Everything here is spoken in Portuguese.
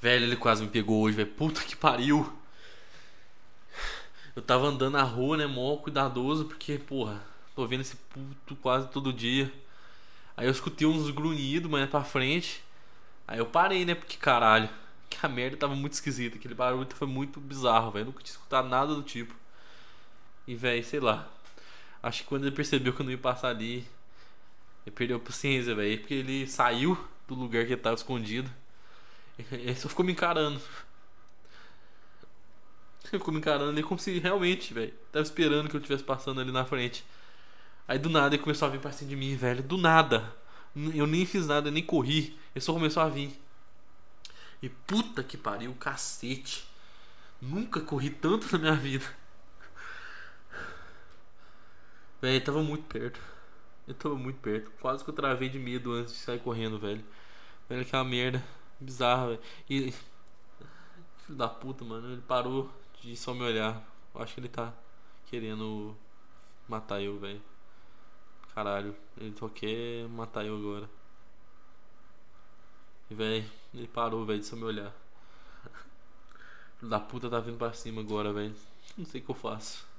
Velho, ele quase me pegou hoje, velho. Puta que pariu. Eu tava andando na rua, né, mó cuidadoso, porque, porra, tô vendo esse puto quase todo dia. Aí eu escutei uns grunhidos, mas pra frente. Aí eu parei, né, porque caralho. Que a merda tava muito esquisita. Aquele barulho foi muito bizarro, velho. Nunca tinha escutado nada do tipo. E, velho, sei lá. Acho que quando ele percebeu que eu não ia passar ali, ele perdeu a paciência, velho. Porque ele saiu do lugar que ele tava escondido. Ele só ficou me encarando. Ele ficou me encarando ali como se realmente, velho, tava esperando que eu estivesse passando ali na frente. Aí do nada ele começou a vir pra cima de mim, velho. Do nada. Eu nem fiz nada, nem corri. Ele só começou a vir. E puta que pariu, cacete. Nunca corri tanto na minha vida. Velho, tava muito perto. Eu tava muito perto. Quase que eu travei de medo antes de sair correndo, velho. Velho, que uma merda. Bizarro, velho. E. Filho da puta, mano. Ele parou de só me olhar. Eu acho que ele tá querendo matar eu, velho. Caralho, ele só quer matar eu agora. E, velho, ele parou, velho, de só me olhar. Filho da puta tá vindo pra cima agora, velho. Não sei o que eu faço.